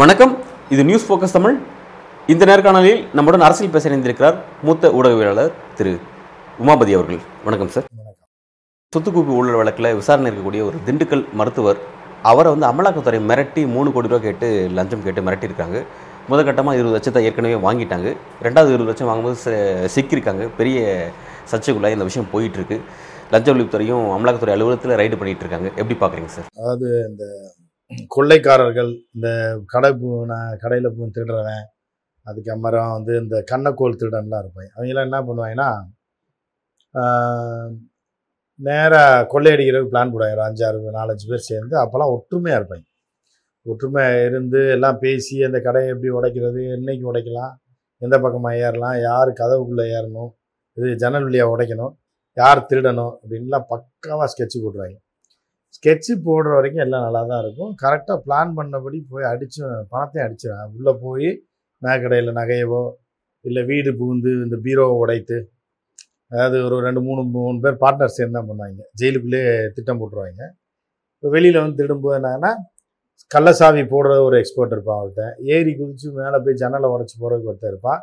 வணக்கம். இது news focus Tamil. இந்த நேர்காணலில் நம்முடன் அரசியல் பேச இணைந்திருக்கிறார் மூத்த ஊடகவியலாளர் திரு உமாபதி அவர்கள். வணக்கம் சார் சொத்துக்குவிப்பு ஊழல் வழக்கில் விசாரணை இருக்கக்கூடிய ஒரு திண்டுக்கல் மருத்துவர் அவரை வந்து அமலாக்கத்துறை மிரட்டி மூணு கோடி ரூபா கேட்டு லஞ்சம் கேட்டு மிரட்டியிருக்காங்க. முதற்கட்டமாக இருபது லட்சத்தை ஏற்கனவே வாங்கிட்டாங்க. ரெண்டாவது இருபது லட்சம் வாங்கும்போது சிக்கியிருக்காங்க. பெரிய சர்ச்சைக்குள்ளே இந்த விஷயம் போயிட்டுருக்கு. லஞ்ச ஒழிப்புத்துறையும் அமலாக்கத்துறை அலுவலகத்தில் ரைடு பண்ணிகிட்டு இருக்காங்க எப்படி பார்க்குறீங்க சார்? அதாவது இந்த கொள்ளைக்காரர்கள் இந்த கடை நான் கடையில் போய் திருடுறவன் அதுக்கு அப்புறம் வந்து இந்த கண்ணக்கோல் திருடன்லாம் இருப்பாங்க. அவங்களாம் என்ன பண்ணுவாங்கன்னா நேராக கொள்ளையடிக்கிறதுக்கு பிளான் போடுவாங்க. ஒரு அஞ்சாறு நாலஞ்சு பேர் சேர்ந்து அப்போல்லாம் ஒற்றுமையாக இருப்பாங்க. ஒற்றுமை இருந்து எல்லாம் பேசி அந்த கடையை எப்படி உடைக்கிறது என்னைக்கு உடைக்கலாம் எந்த பக்கமாக ஏறலாம் யார் கதவுக்குள்ளே ஏறணும் இது ஜன்னல் வழியாக உடைக்கணும் யார் திருடணும் அப்படின்லாம் பக்காவாக ஸ்கெட்சு போட்டுருவாங்க. ஸ்கெட்சு போடுற வரைக்கும் எல்லாம் நல்லா தான் இருக்கும் கரெக்டாக பிளான் பண்ணபடி போய் அடிச்சு பணத்தையும் அடிச்சிடறேன் உள்ளே போய் நகைக்கடையில் நகையவோ இல்லை வீடு புகுந்து இந்த பீரோவை உடைத்து அதாவது ஒரு ரெண்டு மூணு மூணு பேர் பார்ட்னர் சேர்ந்து தான் பண்ணுவாங்க. ஜெயிலுக்குள்ளேயே திட்டம் போட்டுருவாங்க. இப்போ வெளியில் வந்து திருடும்போது என்னன்னா கள்ளசாவி போடுற ஒரு எக்ஸ்பர்ட் இருப்பான் ஒருத்தன் ஏறி குதிச்சு மேலே போய் ஜன்னலை உடச்சி போகிறதுக்கு ஒருத்தர் இருப்பான்.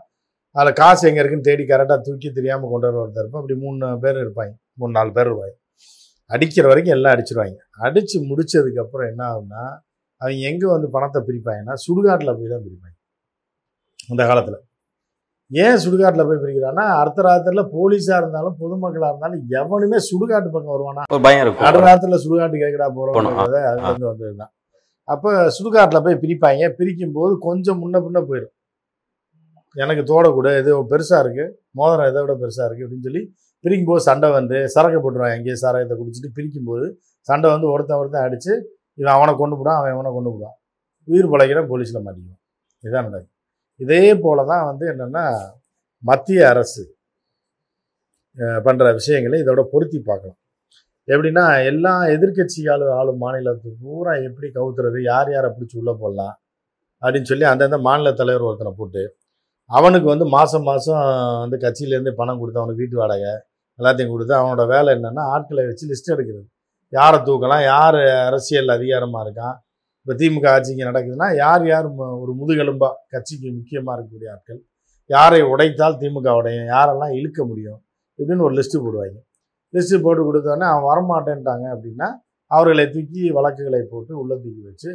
அதில் காசு எங்கே இருக்குன்னு தேடி கரெக்டாக தூக்கி தெரியாமல் கொண்டு வர ஒருத்தர் இருப்பான். அப்படி மூணு பேர் இருப்பாங்க. மூணு நாலு பேர் இருப்பாங்க. அடிக்கிற வரைக்கும் எல்லாம் அடிச்சிருவாங்க. அடித்து முடிச்சதுக்கப்புறம் என்ன ஆகும்னா அவங்க எங்கே வந்து பணத்தை பிரிப்பாங்கன்னா சுடுகாட்டில் போய் தான் பிரிப்பாங்க. அந்த காலத்தில். ஏன் சுடுகாட்டில் போய் பிரிக்கிறான்னா அடுத்த ராத்திரில போலீஸாக இருந்தாலும் பொதுமக்களாக இருந்தாலும் எவனுமே சுடுகாட்டு பக்கம் வருவானா? இருக்கும். நடுராத்திரில சுடுகாட்டு கேட்கடா போகிறோம் அது வந்து வந்ததுதான். அப்போ சுடுகாட்டில் போய் பிரிப்பாங்க. பிரிக்கும் போது கொஞ்சம் முன்ன பின்ன போயிடும் எனக்கு தோட கூட இது பெருசாக இருக்குது மோதிரம் இதை விட பெருசாக இருக்குது அப்படின்னு சொல்லி பிரிக்கும் போது சண்டை வந்து சரக்கு போட்டுருவாங்க. எங்கேயே சரகத்தை குடிச்சிட்டு பிரிக்கும் போது சண்டை வந்து ஒருத்தன் ஒருத்தன் அடித்து இவன் அவனை கொண்டு போடான் அவன் இவனை கொண்டு போடான் உயிர் பழகிற போலீஸில் மாட்டிக்குவான். இதுதான் நடக்கும் இதே போல தான் வந்து என்னென்னா மத்திய அரசு பண்ணுற விஷயங்களை இதோட பொருத்தி பார்க்கலாம். எப்படின்னா எல்லா எதிர்க்கட்சி ஆளும் மாநிலத்துக்கு பூரா எப்படி கவுத்துறது யார் யாரை பிடிச்சி உள்ளே போடலாம் அப்படின்னு சொல்லி அந்தந்த மாநில தலைவர் ஒருத்தனை போட்டு அவனுக்கு வந்து மாதம் மாதம் வந்து கட்சியிலேருந்து பணம் கொடுத்து அவனுக்கு வீட்டு வாடகை எல்லாத்தையும் கொடுத்து அவனோட வேலை என்னென்னா ஆட்களை வச்சு லிஸ்ட் எடுக்கிறது. யாரை தூக்கலாம் யார் அரசியல் அதிகாரமாக இருக்கான் இப்போ திமுக ஆட்சிக்கு நடக்குதுன்னா யார் யார் ஒரு முதுகெலும்பாக கட்சிக்கு முக்கியமாக இருக்கக்கூடிய ஆட்கள் யாரை உடைத்தால் திமுக உடையும் யாரெல்லாம் இழுக்க முடியும் இப்படின்னு ஒரு லிஸ்ட்டு போடுவாங்க. லிஸ்ட்டு போட்டு கொடுத்தோன்னே அவன் வரமாட்டேன்ட்டாங்க அப்படின்னா அவர்களை தூக்கி வழக்குகளை போட்டு உள்ளே தூக்கி வச்சு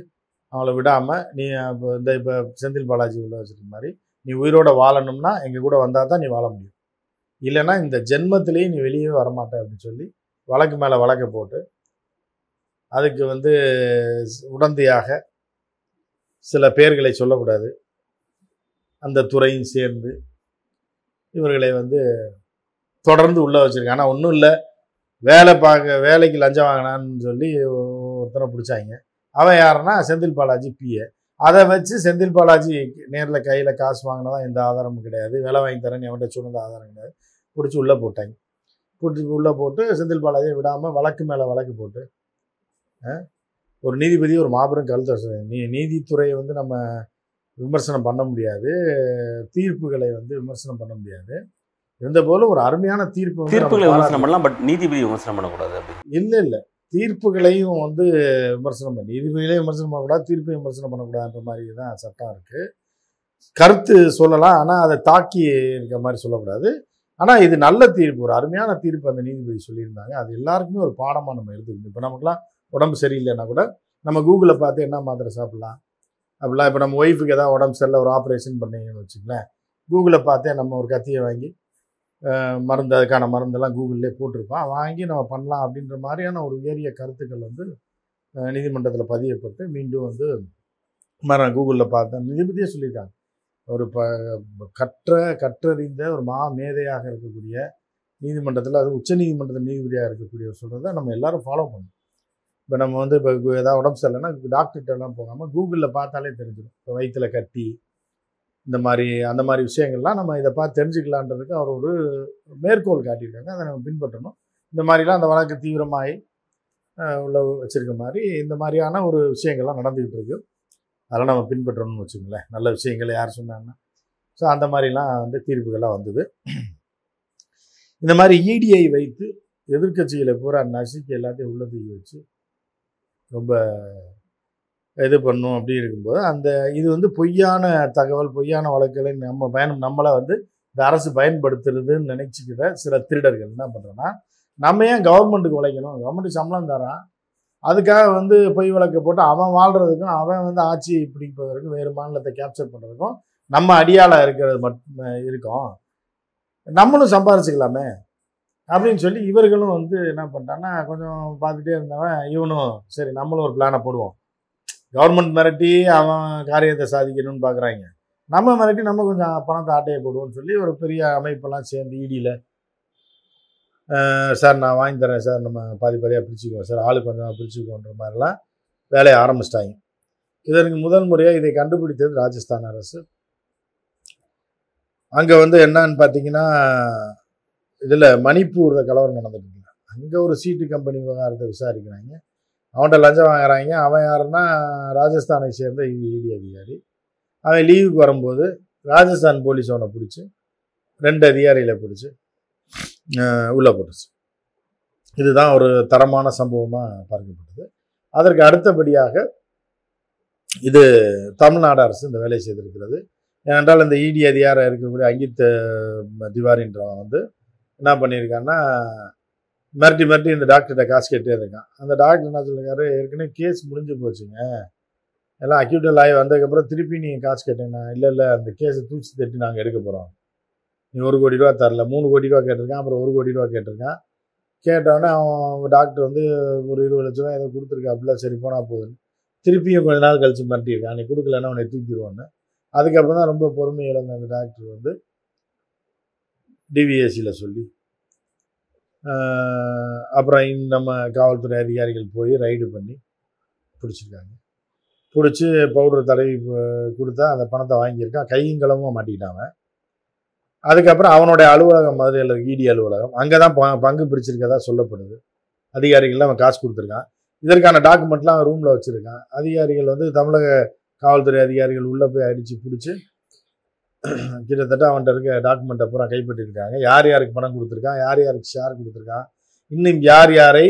அவங்கள விடாமல் நீ இப்போ இந்த இப்போ செந்தில் பாலாஜி உள்ள வச்சிருக்க மாதிரி நீ உயிரோட வாழணும்னா எங்கள் கூட வந்தால் தான் நீ வாழ முடியும். இல்லைன்னா இந்த ஜென்மத்திலேயே நீ வெளியே வரமாட்ட அப்படின்னு சொல்லி வழக்கு மேலே வழக்கை போட்டு அதுக்கு வந்து உடந்தையாக சில பேர்களை சொல்லக்கூடாது. அந்த துறையும் சேர்ந்து இவர்களை வந்து தொடர்ந்து உள்ளே வச்சுருக்காங்க ஆனால் ஒன்றும் இல்லை. வேலை பார்க்க வேலைக்கு லஞ்சம் வாங்கினான்னு சொல்லி ஒருத்தனை பிடிச்சாங்க. அவன் யாருன்னா செந்தில் பாலாஜி பிஏ அதை வச்சு செந்தில் பாலாஜி நேரில் கையில் காசு வாங்கினதான் எந்த ஆதாரமும் கிடையாது. வேலை வாங்கி தரேன்னு எவன்கிட்ட சொன்னது ஆதாரம் கிடையாது. பிடிச்சி உள்ளே போட்டாங்க. பிடிச்சி உள்ளே போட்டு செந்தில் பாலாஜியை விடாமல் வழக்கு மேலே வழக்கு போட்டு ஒரு நீதிபதி ஒரு மாபெரும் கழுத்து நீ நீதித்துறையை வந்து நம்ம விமர்சனம் பண்ண முடியாது. தீர்ப்புகளை வந்து விமர்சனம் பண்ண முடியாது. இருந்த போல ஒரு அருமையான தீர்ப்பு தீர்ப்புகளை. விமர்சனம் பண்ணலாம் பட் நீதிபதி விமர்சனம் பண்ணக்கூடாது இல்லை இல்லை. தீர்ப்புகளையும் வந்து விமர்சனம் பண்ணி நீதிபதிகளையும் விமர்சனம் பண்ணக்கூடாது தீர்ப்பையும் விமர்சனம் பண்ணக்கூடாதுன்ற மாதிரி தான் சட்டம் இருக்கு. கருத்து சொல்லலாம் ஆனால் அதை தாக்கி இருக்க மாதிரி சொல்லக்கூடாது. ஆனால் இது நல்ல தீர்ப்பு ஒரு அருமையான தீர்ப்பு அந்த நீதிபதி சொல்லியிருந்தாங்க. அது எல்லாருக்குமே ஒரு பாடமாக நம்ம எடுத்துக்கணும் இப்போ நமக்குலாம் உடம்பு சரியில்லைன்னா கூட நம்ம கூகுளில் பார்த்து என்ன மாத்திரை சாப்பிடலாம்? அப்படிலாம் இப்போ நம்ம ஒய்ஃபுக்கு ஏதாவது உடம்பு சரியில்லை ஒரு ஆப்ரேஷன் பண்ணீங்கன்னு வச்சுங்களேன் கூகுளில் பார்த்தே நம்ம ஒரு கத்தியை வாங்கி மருந்து அதுக்கான மருந்தெல்லாம் கூகுளிலே போட்டிருப்பான். வாங்கி நம்ம பண்ணலாம் அப்படின்ற மாதிரியான ஒரு உயரிய கருத்துக்கள் வந்து நீதிமன்றத்தில் பதியப்பட்டு மீண்டும் வந்து மரம் கூகுளில் பார்த்தேன் நீதிபதியே சொல்லியிருக்காங்க. ஒரு ப கற்ற கற்றறிந்த ஒரு மா மேதையாக இருக்கக்கூடிய நீதிமன்றத்தில் அது உச்ச நீதிமன்றத்தில் நீதிபதியாக இருக்கக்கூடிய சொல்கிறத நம்ம எல்லாரும் ஃபாலோ பண்ணணும். இப்போ நம்ம வந்து இப்போ ஏதாவது உடம்பு சரியில்லைன்னா டாக்டர்கிட்டலாம் போகாமல் கூகுளில் பார்த்தாலே தெரிஞ்சிடும். இப்போ வயிற்றுல கட்டி இந்த மாதிரி அந்த மாதிரி விஷயங்கள்லாம் நம்ம இதை பார்த்து தெரிஞ்சுக்கலான்றதுக்கு அவர் ஒரு மேற்கோள் காட்டியிருக்காங்க. அதை நம்ம பின்பற்றணும். இந்த மாதிரிலாம் அந்த வழக்கு தீவிரமாகி உள்ள வச்சுருக்க மாதிரி இந்த மாதிரியான ஒரு விஷயங்கள்லாம் நடந்துக்கிட்டு இருக்கு. அதெல்லாம் நம்ம பின்பற்றணும்னு வச்சுங்களேன் நல்ல விஷயங்கள் யார் சொன்னாங்கன்னா. ஸோ அந்த மாதிரிலாம் வந்து தீர்ப்புகள்லாம் வந்தது. இந்த மாதிரி இடிஐ வைத்து எதிர்கட்சிகளை பூரா நசுக்கி எல்லாத்தையும் உள்ளதுக்கு வச்சு ரொம்ப இது பண்ணும் அப்படி இருக்கும்போது அந்த இது வந்து பொய்யான தகவல் பொய்யான வழக்குகளை நம்ம பயணம் நம்மளை வந்து இந்த அரசு பயன்படுத்துறதுன்னு நினைச்சுக்கிற சில திருடர்கள் என்ன பண்ணுறோன்னா நம்ம ஏன் கவர்மெண்ட்டுக்கு உழைக்கணும்? கவர்மெண்ட் சம்பளம் தரான். அதுக்காக வந்து பொய் வழக்கை போட்டு அவன் வாழ்கிறதுக்கும் அவன் வந்து ஆட்சி பிடிப்பதற்கும் வேறு மாநிலத்தை கேப்சர் பண்ணுறதுக்கும் நம்ம அடியாளாக இருக்கிறது மட் இருக்கோம். நம்மளும் சம்பாரிச்சுக்கலாமே அப்படின்னு சொல்லி இவர்களும் வந்து என்ன பண்ணிட்டான்னா கொஞ்சம் பார்த்துட்டே இருந்தவன் இவனும் சரி நம்மளும் ஒரு பிளானை போடுவோம். கவர்மெண்ட் மிரட்டி அவன் காரியத்தை சாதிக்கணும்னு பார்க்குறாங்க நம்ம மிரட்டி நம்ம கொஞ்சம் பணத்தை ஆட்டையை போடுவோம்னு சொல்லி ஒரு பெரிய அமைப்பெல்லாம் சேர்ந்து இடியில் சார் நான் வாங்கி தரேன் சார் நம்ம பாதி பாதியாக பிரிச்சுக்குவோம் சார் ஆளு கொஞ்சம் பிரிச்சுக்குவோன்ற மாதிரிலாம் வேலையை ஆரம்பிச்சிட்டாங்க. இதற்கு முதல் முறையாக இதை கண்டுபிடித்தது ராஜஸ்தான் அரசு. அங்கே வந்து என்னன்னு பார்த்தீங்கன்னா இதில் மணிப்பூரில் கலவரம் நடந்துட்டு அங்கே ஒரு சீட்டு கம்பெனி விவகாரத்தை விசாரிக்கிறாங்க. அவன்கிட்ட லஞ்சம் வாங்குறாங்க. அவன் யாருன்னா ராஜஸ்தானை சேர்ந்த இடி அதிகாரி. அவன் லீவுக்கு வரும்போது ராஜஸ்தான் போலீஸ் அவனை பிடிச்சி ரெண்டு அதிகாரிகளை பிடிச்சி உள்ளே போட்டுச்சு. இதுதான் ஒரு தரமான சம்பவமாக பார்க்கப்பட்டது. அதற்கு அடுத்தபடியாக இது தமிழ்நாடு அரசு இந்த வேலையை செய்திருக்கிறது. ஏனென்றால் இந்த இடி அதிகாரம் இருக்கக்கூடிய அங்கித் திவாரின்றவன் வந்து என்ன பண்ணியிருக்கான்னா மிரட்டி மிரட்டி இந்த டாக்டர்கிட்ட காசு கேட்டே இருக்கான். அந்த டாக்டர் என்ன சொல்லிருக்காரு? ஏற்கனவே கேஸ் முடிஞ்சு போச்சுங்க. எல்லாம் அக்யூட்டல் ஆகி வந்ததுக்கப்புறம் திருப்பி நீங்கள் காசு கேட்டீங்கன்னா இல்லை இல்லை அந்த கேஸை தூச்சி தட்டி நாங்கள் எடுக்க போகிறோம் நீ ஒரு கோடி ரூபா தரல. மூணு கோடி ரூபா கேட்டிருக்கான். அப்புறம் ஒரு கோடி ரூபா கேட்டிருக்கான். கேட்டவுடனே அவன் டாக்டர் வந்து ஒரு இருபது லட்ச ரூபா ஏதோ கொடுத்துருக்காப்புல. சரி போனால் போகுதுன்னு திருப்பியும் கொஞ்ச நாள் கழிச்சு மிரட்டியிருக்கான். நீ கொடுக்கலன்னா உன்னை தூக்கிடுவோன்னு. அதுக்கப்புறம் தான் ரொம்ப பொறுமை இழந்த அந்த டாக்டர் வந்து டிவிஎஸ்சியில் சொல்லி அப்புறம் நம்ம காவல்துறை அதிகாரிகள் போய் ரைடு பண்ணி பிடிச்சிருக்காங்க. பிடிச்சி பவுடர் தடவி கொடுத்தா அந்த பணத்தை வாங்கியிருக்கான் கையும் களமும் மாட்டிக்கிட்டாங்க அதுக்கப்புறம் அவனுடைய அலுவலகம் மதுரையில் இடி அலுவலகம். அங்கே தான் பங்கு பிரிச்சிருக்கதா சொல்லப்படுது. அதிகாரிகள்லாம் அவன் காசு கொடுத்துருக்கான். இதற்கான டாக்குமெண்ட்லாம் அவன் ரூமில் வச்சுருக்கான். அதிகாரிகள் வந்து தமிழக காவல்துறை அதிகாரிகள் உள்ளே போய் அடித்து பிடிச்சி கிட்டத்தட்ட அவன்கிட்ட இருக்க டாக்குமெண்ட்டை பூரா கைப்பற்றிருக்காங்க. யார் யாருக்கு பணம் கொடுத்துருக்கான்? யார் யாருக்கு ஷேர் கொடுத்துருக்கான்? இன்னும் யார் யாரை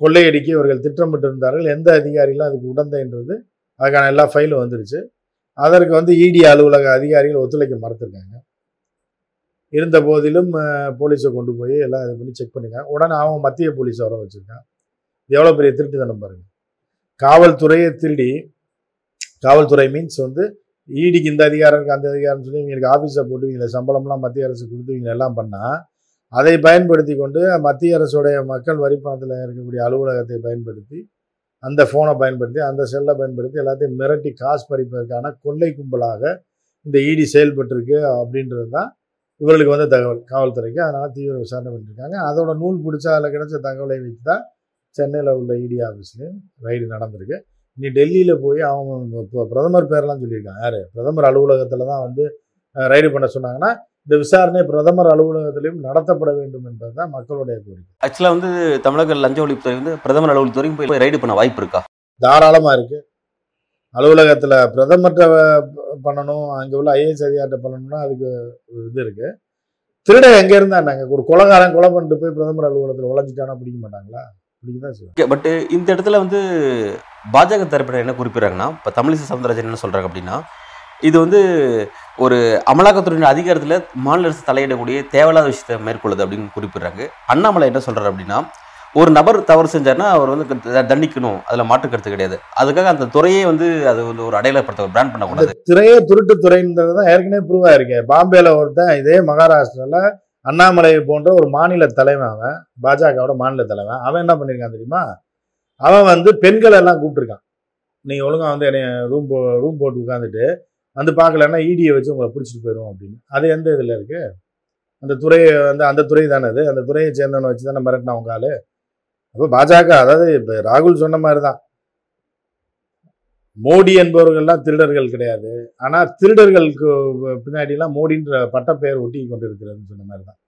கொள்ளையடிக்க இவர்கள் திட்டமிட்டு இருந்தார்கள் எந்த அதிகாரிகளும் அதுக்கு உடந்தைன்றது. அதுக்கான எல்லா ஃபைலும் வந்துருச்சு. அதற்கு வந்து இடி அலுவலக அதிகாரிகள் ஒத்துழைக்க மறுத்துருக்காங்க. இருந்த போதிலும் போலீஸை கொண்டு போய் எல்லாம் இது பண்ணி செக் பண்ணிக்காங்க உடனே அவன் மத்திய போலீஸ் வர வச்சுருக்கான் எவ்வளோ பெரிய திருட்டுத்தனம் பாருங்கள் காவல்துறையை திருடி காவல்துறை மீன்ஸ் வந்து ஈடிக்கு இந்த அதிகாரம் இருக்குது அந்த அதிகாரம் சொல்லி இவங்களுக்கு ஆஃபீஸை போட்டுவீங்களே சம்பளம்லாம் மத்திய அரசு கொடுத்தவங்க எல்லாம் பண்ணால் அதை பயன்படுத்தி கொண்டு மத்திய அரசுடைய மக்கள் வரி பணத்தில் இருக்கக்கூடிய அலுவலகத்தை பயன்படுத்தி அந்த ஃபோனை பயன்படுத்தி அந்த செல்லை பயன்படுத்தி எல்லாத்தையும் மிரட்டி காசு பறிப்பதற்கான கொள்ளை கும்பலாக இந்த இடி செயல்பட்டிருக்கு அப்படின்றது தான் இவர்களுக்கு வந்து தகவல் காவல்துறைக்கு. அதனால் தீவிர விசாரணை பண்ணியிருக்காங்க அதோட நூல் பிடிச்சா அதில் கிடைச்ச தகவலை வச்சு தான் சென்னையில் உள்ள இடி ஆஃபீஸ்லேயும் ரைடு நடந்திருக்கு. நீ டெல்லியில் போய் அவன் இப்போ பிரதமர் பேரெல்லாம் சொல்லியிருக்கான் யார்? பிரதமர் அலுவலகத்தில் தான் வந்து ரைடு பண்ண சொன்னாங்கன்னா இந்த விசாரணை பிரதமர் அலுவலகத்திலையும் நடத்தப்பட வேண்டும் என்பது தான் மக்களுடைய கோரிக்கை. ஆக்சுவலாக வந்து தமிழக லஞ்ச ஒழிப்புத்துறை வந்து பிரதமர் அலுவலகத்துறையும் போய் ரைடு பண்ண வாய்ப்பு இருக்கா? தாராளமாக இருக்குது அலுவலகத்தில் பிரதமர்கிட்ட பண்ணணும் அங்கே உள்ள ஐஏஎஸ் அதிகாரிட்ட பண்ணணும்னா அதுக்கு இது இருக்குது திருட எங்கே இருந்தா நாங்கள் ஒரு கொலகாரன் கொலை பண்ணிட்டு போய் பிரதமர் அலுவலகத்தில் உழைஞ்சிட்டானா பிடிக்க மாட்டாங்களா? பட் இந்த இடத்துல வந்து பாஜக தரப்பினர் என்ன குறிப்பிட்றாங்கன்னா இப்போ தமிழிசை சவுந்தரராஜன் என்ன சொல்கிறாங்க அப்படின்னா இது வந்து ஒரு அமலாக்கத்துறையின் அதிகாரத்தில் மாநில அரசு தலையிடக்கூடிய தேவையில்லாத விஷயத்தை மேற்கொள்ளுது அப்படின்னு குறிப்பிடுறாங்க. அண்ணாமலை என்ன சொல்கிறார் அப்படின்னா ஒரு நபர் தவறு செஞ்சார்னா அவர் வந்து தண்டிக்கணும். அதில் மாற்று கருத்து கிடையாது. அதுக்காக அந்த துறையே வந்து அது வந்து ஒரு அடையாளப்படுத்த ஒரு பிராண்ட் பண்ணக்கூடாது. திரையே திருட்டு துறைன்றது தான் ஏற்கனவே ப்ரூவ் ஆயிருக்கு. பாம்பேல ஒருத்தன் இதே மகாராஷ்டிரால அண்ணாமலை போன்ற ஒரு மாநில தலைவன் அவன் பாஜகவோட மாநில தலைவன். அவன் என்ன பண்ணியிருக்கான் தெரியுமா? அவன் வந்து பெண்களை எல்லாம் கூப்பிட்டுருக்கான். நீங்கள் ஒழுங்கா வந்து என்னைய ரூம் போ ரூம் போட்டு உட்காந்துட்டு வந்து பார்க்கலன்னா ஈடியை வச்சு உங்களை பிடிச்சிட்டு போயிடும் அப்படின்னு. அது எந்த இதில் இருக்குது அந்த துறையை வந்து அந்த துறை தானே அது அந்த துறையை சேர்ந்தவனை வச்சு தானே மிரட்டினா உங்க ஆள்? அப்போ பாஜக அதாவது இப்போ ராகுல் சொன்ன மாதிரி தான் மோடி என்பவர்கள்லாம் திருடர்கள் கிடையாது. ஆனால் திருடர்களுக்கு பின்னாடிலாம் மோடின்ற பட்டப்பெயர் ஒட்டி கொண்டு இருக்கிறதுன்னு சொன்ன மாதிரி தான்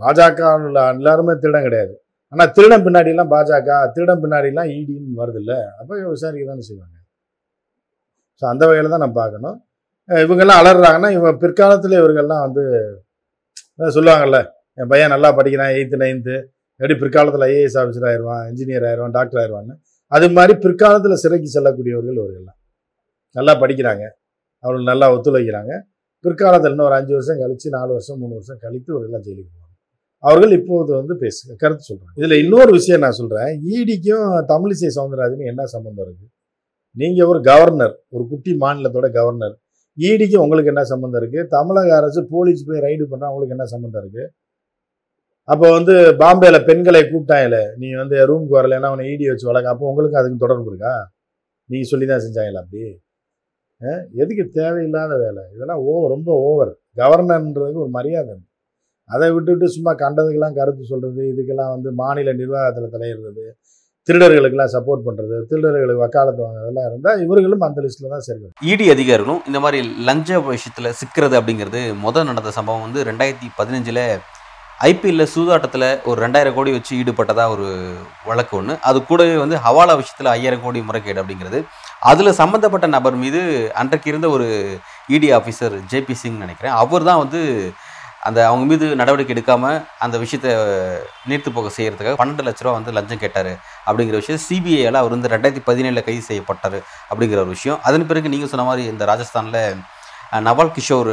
பாஜக எல்லாருமே திருடம் கிடையாது. ஆனால் திருடம் பின்னாடிலாம் பாஜக திருடம் பின்னாடிலாம் ஈடின்னு வருது இல்லை அப்போ விசாரிக்க தானே செய்வாங்க. ஸோ அந்த வகையில் தான் நம்ம பார்க்கணும். இவங்கெல்லாம் அலறாங்கன்னா இவங்க பிற்காலத்தில் இவர்கள்லாம் வந்து சொல்லுவாங்கள்ல சொல்லுவாங்கல்ல என் பையன் நல்லா படிக்கிறான் எயித்து நைன்த்து எப்படி பிற்காலத்தில் ஐஏஎஸ் ஆஃபீஸர் ஆயிடுவான் இன்ஜினியர் ஆயிடுவான் டாக்டர் ஆயிடுவான்னு அது மாதிரி பிற்காலத்தில் சிறைக்கு செல்லக்கூடியவர்கள் இவர்கள்லாம். நல்லா படிக்கிறாங்க. அவர்கள் நல்லா ஒத்துழைக்கிறாங்க. பிற்காலத்தில் இன்னும் ஒரு அஞ்சு வருஷம் கழித்து நாலு வருஷம் மூணு வருஷம் கழித்து இவர்கள்லாம் ஜெயிலுக்கு போவாங்க. அவர்கள் இப்போது வந்து பேசு கருத்து சொல்கிறாங்க இதில் இன்னொரு விஷயம் நான் சொல்கிறேன் ஈடிக்கும் தமிழிசை சவுந்தரராஜனும் என்ன சம்மந்தம் இருக்குது நீங்கள் ஒரு கவர்னர் ஒரு குட்டி மாநிலத்தோட கவர்னர் ஈடிக்கு உங்களுக்கு என்ன சம்மந்தம் இருக்குது தமிழக அரசு போலீஸ் போய் ரைடு பண்ணா உங்களுக்கு என்ன சம்மந்தம் இருக்குது அப்போ வந்து பாம்பேல பெண்களை கூப்பிட்டாங்கல்ல. நீ வந்து ரூமுக்கு வரலைன்னா அவனை ஈடி வச்சு வளர்க்க. அப்போ உங்களுக்கு அதுக்கு தொடர்பு இருக்கா? நீங்கள் சொல்லி தான் செஞ்சாங்களா அப்படி எதுக்கு தேவையில்லாத வேலை? இதெல்லாம் ஓவர் ரொம்ப ஓவர் கவர்னர்ன்றது ஒரு மரியாதை அதை விட்டுவிட்டு சும்மா கண்டதுக்கெல்லாம் கருத்து சொல்கிறது இதுக்கெல்லாம் வந்து மாநில நிர்வாகத்தில் தலையிடுறது திருடர்களுக்கெல்லாம் சப்போர்ட் பண்ணுறது திருடர்களுக்கு வக்காலத்து வாங்குறதெல்லாம் இருந்தால் இவர்களும் அந்த லிஸ்ட்டில் தான் சேர்க்கணும். இடி அதிகாரிகளும் இந்த மாதிரி லஞ்ச விஷயத்தில் சிக்கிறது அப்படிங்கிறது முதல் நடந்த சம்பவம் வந்து ரெண்டாயிரத்தி பதினஞ்சில் ஐபிஎல்ல சூதாட்டத்தில் ஒரு ரெண்டாயிரம் கோடி வச்சு ஈடுபட்டதா ஒரு வழக்கு ஒன்று அது கூடவே வந்து ஹவாலா விஷயத்தில் ஐயாயிரம் கோடி முறைகேடு அப்படிங்கிறது. அதில் சம்மந்தப்பட்ட நபர் மீது அன்றைக்கு இருந்த ஒரு இடி ஆஃபீஸர் ஜேபி சிங் நினைக்கிறேன். அவர் தான் வந்து அந்த அவங்க மீது நடவடிக்கை எடுக்காமல் அந்த விஷயத்தை நீர்த்து போக செய்கிறதுக்காக பன்னெண்டு லட்ச ரூபா வந்து லஞ்சம் கேட்டார் அப்படிங்கிற விஷயம் சிபிஐயால் அவர் வந்து ரெண்டாயிரத்தி பதினேழில் கைது செய்யப்பட்டார் அப்படிங்கிற ஒரு விஷயம். அதன் பிறகு நீங்கள் சொன்ன மாதிரி இந்த ராஜஸ்தானில் நவால் கிஷோர்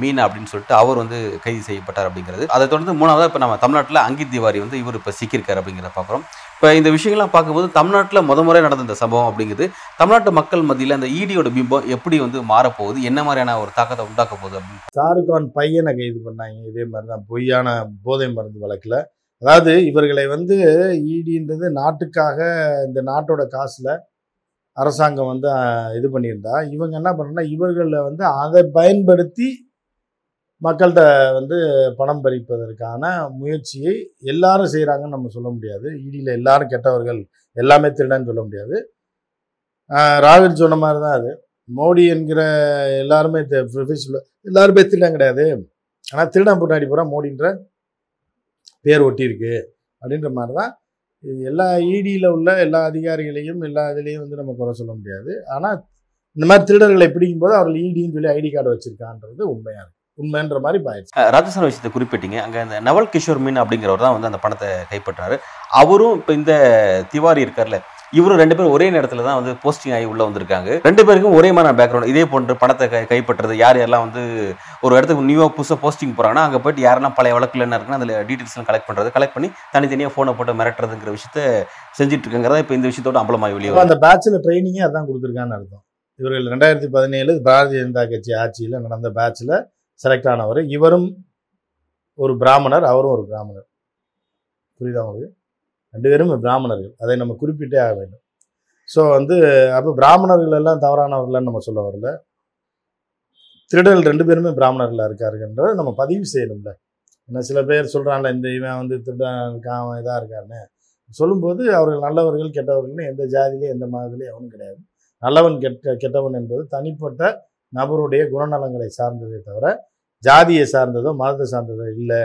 மீனா அப்படின்னு சொல்லிட்டு அவர் வந்து கைது செய்யப்பட்டார் அப்படிங்கிறது. அதை தொடர்ந்து மூணாவதாக இப்போ நம்ம தமிழ்நாட்டில் அங்கித் திவாரி வந்து இவர் இப்போ சிக்கியிருக்காரு அப்படிங்கிறத பார்க்குறோம். இப்போ இந்த விஷயங்கள்லாம் பார்க்கும்போது தமிழ்நாட்டில் முத முறை நடந்த இந்த சம்பவம் அப்படிங்கிறது தமிழ்நாட்டு மக்கள் மத்தியில் அந்த ஈடியோட பிம்பம் எப்படி வந்து மாறப்போகுது? என்ன மாதிரியான ஒரு தாக்கத்தை உண்டாக்க போகுது அப்படின்னு ஷாருக்கான் பையனை கைது பண்ணாங்க. இதே மாதிரி தான் பொய்யான போதை மருந்து வழக்கில். அதாவது இவர்களை வந்து ஈடின்றது நாட்டுக்காக இந்த நாட்டோட காசில் அரசாங்கம் வந்து இது பண்ணியிருந்தா. இவங்க என்ன பண்ணா இவர்களை வந்து அதை பயன்படுத்தி மக்கள்கிட்ட வந்து பணம் பறிப்பதற்கான முயற்சியை எல்லாரும் செய்கிறாங்கன்னு நம்ம சொல்ல முடியாது. ஈடியில் எல்லாரும் கெட்டவர்கள் எல்லாமே திருடன்னு சொல்ல முடியாது. ராகுல் சொன்ன மாதிரி தான் அது. மோடி என்கிற எல்லாருமே எல்லாருமே திருடன் கிடையாது. ஆனால் திருடன் பின்னாடி பூரா மோடின்ற பேர் ஒட்டியிருக்கு அப்படின்ற மாதிரி தான் இது எல்லா ஈடியில் உள்ள எல்லா அதிகாரிகளையும் எல்லா இதுலேயும் வந்து நம்ம குறை சொல்ல முடியாது. ஆனால் இந்த மாதிரி திருடர்களை பிடிக்கும்போது அவர்கள் ஈடின்னு சொல்லி ஐடி கார்டு வச்சிருக்கான்றது உண்மையாக இருக்கும் உண்மைன்ற மாதிரி பாயிடுச்சு. ராஜஸ்தான் விஷயத்தை குறிப்பிட்டீங்க. அங்கே இந்த நவல் கிஷோர் மீன் அப்படிங்கிறவர் தான் வந்து அந்த பணத்தை கைப்பற்றாரு. அவரும் இப்போ இந்த திவாரி இருக்கார்ல இவரும் ரெண்டு பேரும் ஒரே நேரத்தில் தான் வந்து போஸ்டிங் ஆகி உள்ள வந்திருக்காங்க. ரெண்டு பேருக்கும் ஒரே மாதிரி பேக்ரவுண்ட் இதே போன்று பணத்தை கை கைப்பற்றுறது யார் யாரெல்லாம் வந்து ஒரு இடத்துக்கு நியூவாக புதுசாக போஸ்டிங் போகிறாங்கன்னா அங்கே போயிட்டு யாரெல்லாம் பழைய வழக்கில் என்ன இருக்குன்னு அதில் டீட்டெயில்ஸ்லாம் கலெக்ட் பண்ணுறது கலெக்ட் பண்ணி தனித்தனியாக ஃபோனை போட்டு மிரட்டுறதுங்கிற விஷயத்த செஞ்சுட்டு இருக்காங்கிறத இப்போ இந்த விஷயத்தோட அம்பலமாகி வெளியே. அந்த பேட்சில் ட்ரைனிங்கே அதான் கொடுத்துருக்கான்னு அர்த்தம். இவர்கள் ரெண்டாயிரத்தி பதினேழு பாரதிய ஜனதா கட்சி ஆட்சியில் நடந்த பேட்சில் செலக்ட் ஆனவர். இவரும் ஒரு பிராமணர் அவரும் ஒரு பிராமணர். புரியுதா உங்களுக்கு? ரெண்டு பேரும் பிராமணர்கள். அதை நம்ம குறிப்பிட்டே ஆக வேண்டும். ஸோ வந்து அப்போ பிராமணர்கள் எல்லாம் தவறானவர்கள்னு நம்ம சொல்ல வரல. திருடர்கள் ரெண்டு பேருமே பிராமணர்களாக இருக்காருன்றதை நம்ம பதிவு செய்யணும்ல. ஏன்னா சில பேர் சொல்கிறான்ல இந்த இவன் வந்து திருடன் இருக்கான் அவன் இதாக இருக்கான்னு சொல்லும்போது அவர்கள் நல்லவர்கள் கெட்டவர்கள்னு எந்த ஜாதியிலையும் எந்த மாதிரிலையும் அவனும் கிடையாது. நல்லவன் கெட்ட கெட்டவன் என்பது தனிப்பட்ட நபருடைய குணநலங்களை சார்ந்ததே தவிர ஜாதியை சார்ந்ததோ மதத்தை சார்ந்ததோ இல்லை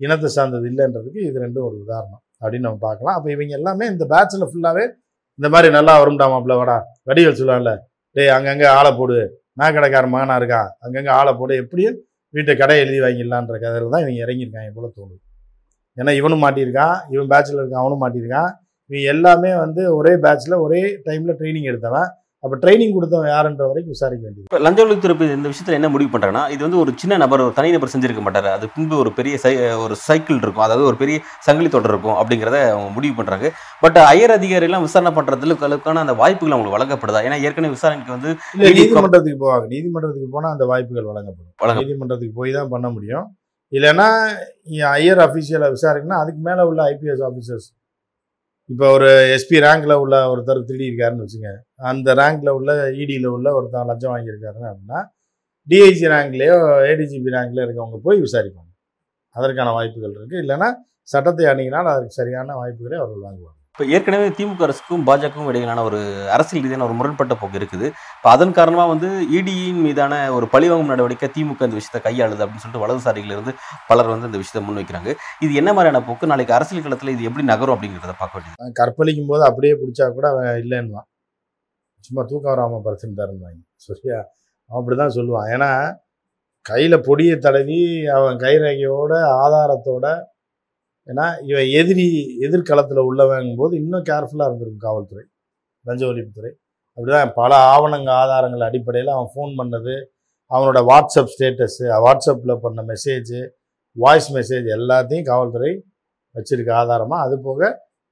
இனத்தை சார்ந்தது இல்லைன்றதுக்கு இது ரெண்டும் ஒரு உதாரணம். அப்படின்னு நம்ம பார்க்கலாம். அப்போ இவங்க எல்லாமே இந்த பேட்சில் ஃபுல்லாகவே இந்த மாதிரி நல்லா வரும்டாமாப்ல மாப்பிள்ள வாடா. வடிவேல் டேய் அங்கங்கே ஆளை போடு. நான் கடைக்காரன் மகனா இருக்கான் அங்கங்கே ஆளை போடு. எப்படியும் வீட்டை கடை எழுதி வாங்கிடலான்ற கதையில் தான் இவங்க இறங்கியிருக்காங்க போல தோணுது. ஏன்னா இவனும் மாட்டியிருக்கான். இவன் பேட்சில் இருக்கான் அவனும் மாட்டியிருக்கான். இவன் எல்லாமே வந்து ஒரே பேட்சில் ஒரே டைமில் ட்ரைனிங் எடுத்தவன். அப்போ ட்ரைனிங் கொடுத்தவன் யாருன்ற வரைக்கும் விசாரிக்க வேண்டியது. இப்போ லஞ்ச ஒழிப்புத்துறை இந்த விஷயத்தில் என்ன முடிவு பண்ணுறாங்கன்னா இது வந்து ஒரு சின்ன நபர் ஒரு தனிநபர் செஞ்சிருக்க மாட்டார். அது பின்பு ஒரு பெரிய சை ஒரு சைக்கிள் இருக்கும். அதாவது ஒரு பெரிய சங்கிலி தொடர் இருக்கும் அப்படிங்கிறத அவங்க முடிவு பண்ணுறாங்க பட் ஐயர் அதிகாரிலாம் விசாரணை பண்ணுறதுக்கான அந்த வாய்ப்புகள் அவங்களுக்கு வழங்கப்படுதா? ஏன்னா ஏற்கனவே விசாரணைக்கு வந்து நீதிமன்றத்துக்கு போவாங்க. நீதிமன்றத்துக்கு போனால் அந்த வாய்ப்புகள் வழங்கப்படும். வழங்க- நீதிமன்றத்துக்கு போய் தான் பண்ண முடியும். இல்லைன்னா ஐயர் அஃபீஷியலை விசாரிக்கணும்னா அதுக்கு மேலே உள்ள ஐபிஎஸ் ஆஃபீஸர்ஸ் இப்போ ஒரு எஸ்பி ரேங்க்ல உள்ள ஒருத்தர் திருடி இருக்காருன்னு வச்சுங்க. அந்த ரேங்க்ல உள்ள இடியில் உள்ள ஒருத்தர் லஞ்சம் வாங்கியிருக்காரு அப்படின்னா டிஐஜி ரேங்க்லேயோ ஏடிஜிபி ரேங்க்லேயோ இருக்கவங்க போய் விசாரிப்பாங்க. அதற்கான வாய்ப்புகள் இருக்குது இல்லைன்னா சட்டத்தை அணுகினால் அதற்கு சரியான வாய்ப்புகளை அவர்கள் வாங்குவாங்க இப்போ ஏற்கனவே திமுக அரசுக்கும் பாஜகவுக்கும் இடையிலான ஒரு அரசியல் ரீதியான ஒரு முரண்பட்ட போக்கு இருக்குது. இப்போ அதன் காரணமாக வந்து இடியின் மீதான ஒரு பழிவாங்கும் நடவடிக்கை திமுக இந்த விஷயத்தை கையாளுது அப்படின்னு சொல்லிட்டு வலதுசாரிகள் இருந்து பலர் வந்து இந்த விஷயத்தை முன்வைக்கிறாங்க. இது என்ன மாதிரியான போக்கு? நாளைக்கு அரசியல் களத்தில் இது எப்படி நகரும் அப்படிங்கிறத பார்க்க வேண்டியது. கற்பழிக்கும் போது அப்படியே பிடிச்சா கூட அவன் இல்லைன்னுவான். சும்மா தூக்கம் வராமல் படுத்துருந்தாருன்னு சரியா? அப்படிதான் சொல்லுவான். ஏன்னா கையில் பொடியை தடவி அவன் கைரேகையோட ஆதாரத்தோட ஏன்னா இவன் எதிரி எதிர்காலத்தில் உள்ளவங்கும் போது இன்னும் கேர்ஃபுல்லாக இருந்திருக்கும் காவல்துறை லஞ்ச ஒழிப்புத்துறை. அப்படிதான் பல ஆவணங்கள் ஆதாரங்கள் அடிப்படையில் அவன் ஃபோன் பண்ணது அவனோட வாட்ஸ்அப் ஸ்டேட்டஸு வாட்ஸ்அப்பில் பண்ண மெசேஜு வாய்ஸ் மெசேஜ் எல்லாத்தையும் காவல்துறை வச்சுருக்க ஆதாரமாக அது போக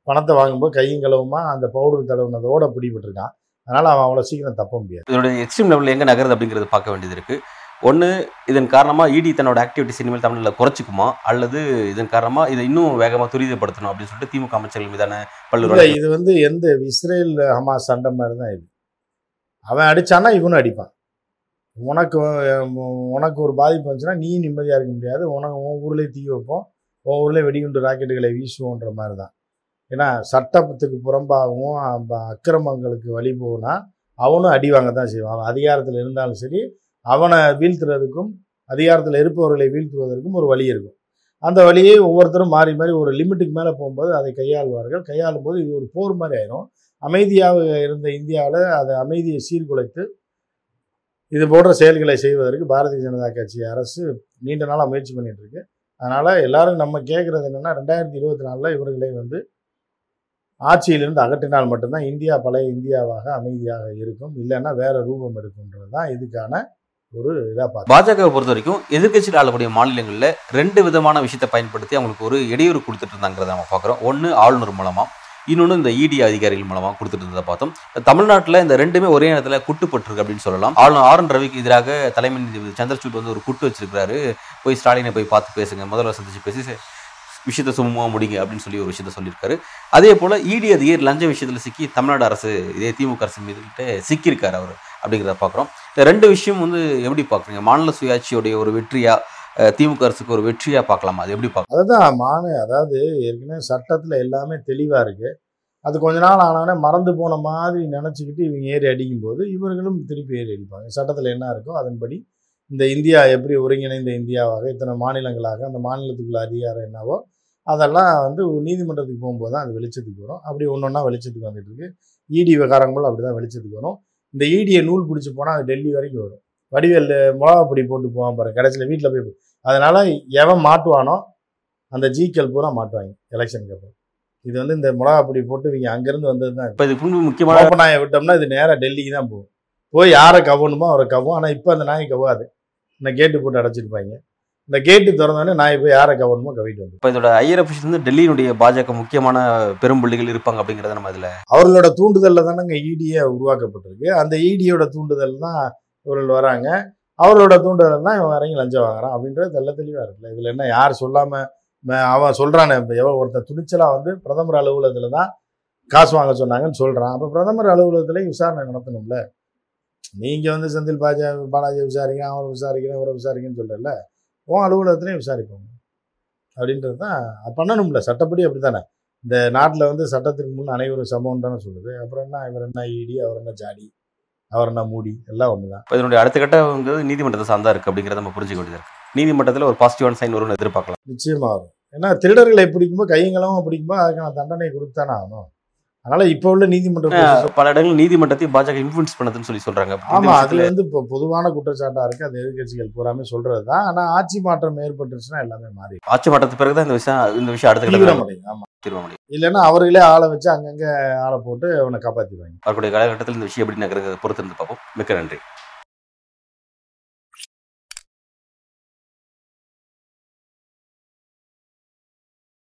பணத்தை வாங்கும்போது கையும் களவுமா அந்த பவுடர் தடவுனதோட பிடிபட்டிருக்கான். அதனால் அவன் அவ்வளோ சீக்கிரம் தப்ப முடியாது. இதோட எக்ஸ்ட்ரீம் லெவலில் எங்கே நகருது அப்படிங்கிறது பார்க்க வேண்டியது இருக்குது ஒன்று இதன் காரணமாக இடி தன்னோட ஆக்டிவிட்டிஸ் இனிமேல் தமிழில் குறைச்சிக்குமா? அல்லது இதன் காரணமாக இதை இன்னும் வேகமாக துரிதப்படுத்தணும் அப்படின்னு சொல்லிட்டு திமுக அமைச்சர்கள் மீதான பல்வேறு. இது வந்து எந்த இஸ்ரேல் ஹமாஸ் சண்டை மாதிரி தான் இது. அவன் அடிச்சானா இவனும் அடிப்பான். உனக்கு உனக்கு ஒரு பாதிப்பு வந்துச்சுன்னா நீ நிம்மதியாக இருக்க முடியாது. உனக்கு உன் ஊர்லேயே தீ வைப்போம். உன் ஊர்லேயே வெடிகுண்டு ராக்கெட்டுகளை வீசுவோன்ற மாதிரி தான். ஏன்னா சட்டத்துக்கு புறம்பாகவும் அக்கிரமங்களுக்கு வழி போகுனா அவனும் அடி வாங்க தான் செய்வான். அதிகாரத்தில் இருந்தாலும் சரி அவனை வீழ்த்துறதுக்கும் அதிகாரத்தில் இருப்பவர்களை வீழ்த்துவதற்கும் ஒரு வழி இருக்கும். அந்த வழியை ஒவ்வொருத்தரும் மாறி மாறி ஒரு லிமிட்டுக்கு மேலே போகும்போது அதை கையாளுவார்கள். கையாளும் போது இது ஒரு போர் மாதிரி ஆயிரும். அமைதியாக இருந்த இந்தியாவில் அதை அமைதியை சீர்குலைத்து இது போன்ற செயல்களை செய்வதற்கு பாரதிய ஜனதா கட்சி அரசு நீண்ட நாளாக முயற்சி பண்ணிட்டு இருக்கு. அதனால எல்லாரும் நம்ம கேட்கறது என்னன்னா ரெண்டாயிரத்தி இருபத்தி நாலில் இவர்களை வந்து ஆட்சியிலிருந்து அகற்றினால் மட்டும்தான் இந்தியா பழைய இந்தியாவாக அமைதியாக இருக்கும். இல்லைன்னா வேற ரூபம் எடுக்கும்ன்றது தான் இதுக்கான ஒரு இதாக பார்த்து. பாஜகவை பொறுத்த வரைக்கும் எதிர்க்கட்சியில் ஆளக்கூடிய மாநிலங்களில் ரெண்டு விதமான விஷயத்தை பயன்படுத்தி அவங்களுக்கு ஒரு இடையூறு கொடுத்துட்டு இருந்தாங்கிறத நம்ம பார்க்குறோம். ஒன்று ஆளுநர் மூலமாக இன்னொன்று இந்த இடி அதிகாரிகள் மூலமாக கொடுத்துட்டு இருந்ததை பார்த்தோம். தமிழ்நாட்டில் இந்த ரெண்டுமே ஒரே நேரத்தில் குட்டுப்பட்டிருக்கு அப்படின்னு சொல்லலாம். ஆளுநர் ஆர் என் ரவிக்கு எதிராக தலைமை நீதிபதி சந்திரசூட் வந்து ஒரு குட்டு வச்சிருக்கிறாரு. போய் ஸ்டாலினை போய் பார்த்து பேசுங்க முதல்வர் சந்திச்சு பேசி விஷயத்த விஷயத்தை முடிங்க அப்படின்னு சொல்லி ஒரு விஷயத்த சொல்லியிருக்காரு. அதே போல் இடி அதிகாரி லஞ்ச விஷயத்தில் சிக்கி தமிழ்நாடு அரசு இதே திமுக அரசு மீதுகிட்ட சிக்கியிருக்காரு அவர் அப்படிங்கிறத பார்க்குறோம். இந்த ரெண்டு விஷயம் வந்து எப்படி பார்க்குறீங்க? மாநில சுயாட்சியுடைய ஒரு வெற்றியா திமுக அரசுக்கு ஒரு வெற்றியா பார்க்கலாமா? அது எப்படி பார்க்கலாம் அதுதான் மானு அதாவது ஏற்கனவே சட்டத்தில் எல்லாமே தெளிவாக இருக்கு. அது கொஞ்ச நாள் ஆனவொடனே மறந்து போன மாதிரி நினச்சிக்கிட்டு இவங்க ஏறி அடிக்கும்போது இவர்களும் திருப்பி ஏறி அடிப்பாங்க. சட்டத்தில் என்ன இருக்கோ அதன்படி இந்த இந்தியா எப்படி ஒருங்கிணைந்த இந்தியாவாக இத்தனை மாநிலங்களாக அந்த மாநிலத்துக்குள்ள அதிகாரம் என்னவோ அதெல்லாம் வந்து நீதிமன்றத்துக்கு போகும்போது தான் அது வெளிச்சத்துக்கு வரும். அப்படி ஒன்று ஒன்றா வெளிச்சத்துக்கு வந்துட்டு இருக்கு. இடி விவகாரங்களும் அப்படி தான் வெளிச்சத்துக்கு வரும். இந்த ஈடியை நூல் பிடிச்சி போனால் அது டெல்லி வரைக்கும் வரும். வடிவேல் மிளகாப்பொடி போட்டு போவான் பாரு கடைசியில் வீட்டில் போய் அதனால எவன் மாட்டுவானோ அந்த ஜீக்கள் பூரா மாட்டுவாங்க எலெக்ஷனுக்கு அப்புறம். இது வந்து இந்த மிளகாப்பொடி போட்டு இவங்க அங்கேருந்து வந்தது தான் இப்போ இது இன்னும் முக்கியமான ஓப்பன் நாயை விட்டோம்னா இது நேராக டெல்லிக்கு தான் போகும். போய் யாரை கவணுமோ அவரை கவும் ஆனால் இப்போ அந்த நாய் கவாது இந்த கேட்டு போட்டு அடைச்சிருப்பாங்க. இந்த கேட்டு திறந்தோடனே நாய் போய் யாரை கவணுமோ கவிட்டு வந்து இப்போ இதோட ஐயர் ஆஃபீஸ் வந்து டெல்லியினுடைய பாஜக முக்கியமான பெரும்புள்ளிகள் இருப்பாங்க அப்படிங்கிறத நம்ம இதில் அவர்களோட தூண்டுதலில் தானேங்க இடியே உருவாக்கப்பட்டிருக்கு. அந்த இடியோட தூண்டுதல் தான் இவர்கள் வராங்க. அவர்களோட தூண்டுதல் தான் இவன் இறங்கி லஞ்சம் வாங்குறான் அப்படின்றது தெள்ள தெளிவாக இருக்குல்ல. இதில் என்ன யார் சொல்லாமல் அவன் சொல்கிறானே இப்போ எவ்வளோ ஒருத்தன் துணிச்சலாக வந்து பிரதமர் அலுவலகத்தில் தான் காசு வாங்க சொன்னாங்கன்னு சொல்கிறான் அப்போ பிரதமர் அலுவலகத்துலேயும் விசாரணை நடத்தணும்ல. நீங்கள் வந்து செந்தில் பாஜா பாலாஜி விசாரிங்க அவரை விசாரிக்கிறேன் இவரை விசாரிக்கன்னு சொல்கிறல்ல உன் அலுவலகத்துலேயும் விசாரிப்போம். அப்படின்றது தான் அது பண்ணணும்ல. சட்டப்படி அப்படி தானே இந்த நாட்டில் வந்து சட்டத்திற்கு முன் அனைவரும் சமம் தானே சொல்லுது. அப்புறம் என்ன? இவர் என்ன இடி அவர் என்ன ஜாடி அவர் என்ன மூடி? எல்லாம் ஒன்று தான் இப்போ இதனுடைய அடுத்த கட்டங்கிறது நீதிமன்றத்தை சார்ந்தா இருக்கு அப்படிங்கிறத நம்ம புரிஞ்சுக்க வேண்டியது நீதிமன்றத்தில் ஒரு பாசிட்டிவான சைன் வரும்னு எதிர்பார்க்கலாம். நிச்சயமாக வரும். ஏன்னா திருடர்களை பிடிக்கும்போது கையங்களவும் பிடிக்கும்போது அதுக்கான தண்டனை கொடுத்தானே ஆகணும். அதனால இப்போ உள்ள நீதிமன்ற procedure- பல இடங்கள் நீதிமன்றத்தை பாஜக இன்ஃபுளுன்ஸ் பண்ணதுன்னு சொல்லி சொல்றாங்க. ஆமா அதுல வந்து இப்போ பொதுவான குற்றச்சாட்டா இருக்கு அது எதிர்கட்சிகள் பூராமே சொல்றது தான் ஆனா ஆட்சி மாற்றம் ஏற்பட்டுருச்சுன்னா எல்லாமே மாறி ஆட்சி மாற்றத்துக்கு பிறகு தான் இந்த விஷயம் இந்த விஷயம் அடுத்த அடையும் ஆமா. தீர்வு முடியும் இல்லைன்னா அவர்களே ஆளை வச்சு அங்கங்க ஆளை போட்டு அவனை காப்பாத்திடுவாங்க. அவருடைய காலகட்டத்தில் இந்த விஷயம் எப்படி பொறுத்து இருந்து பார்ப்போம். மிக்க நன்றி.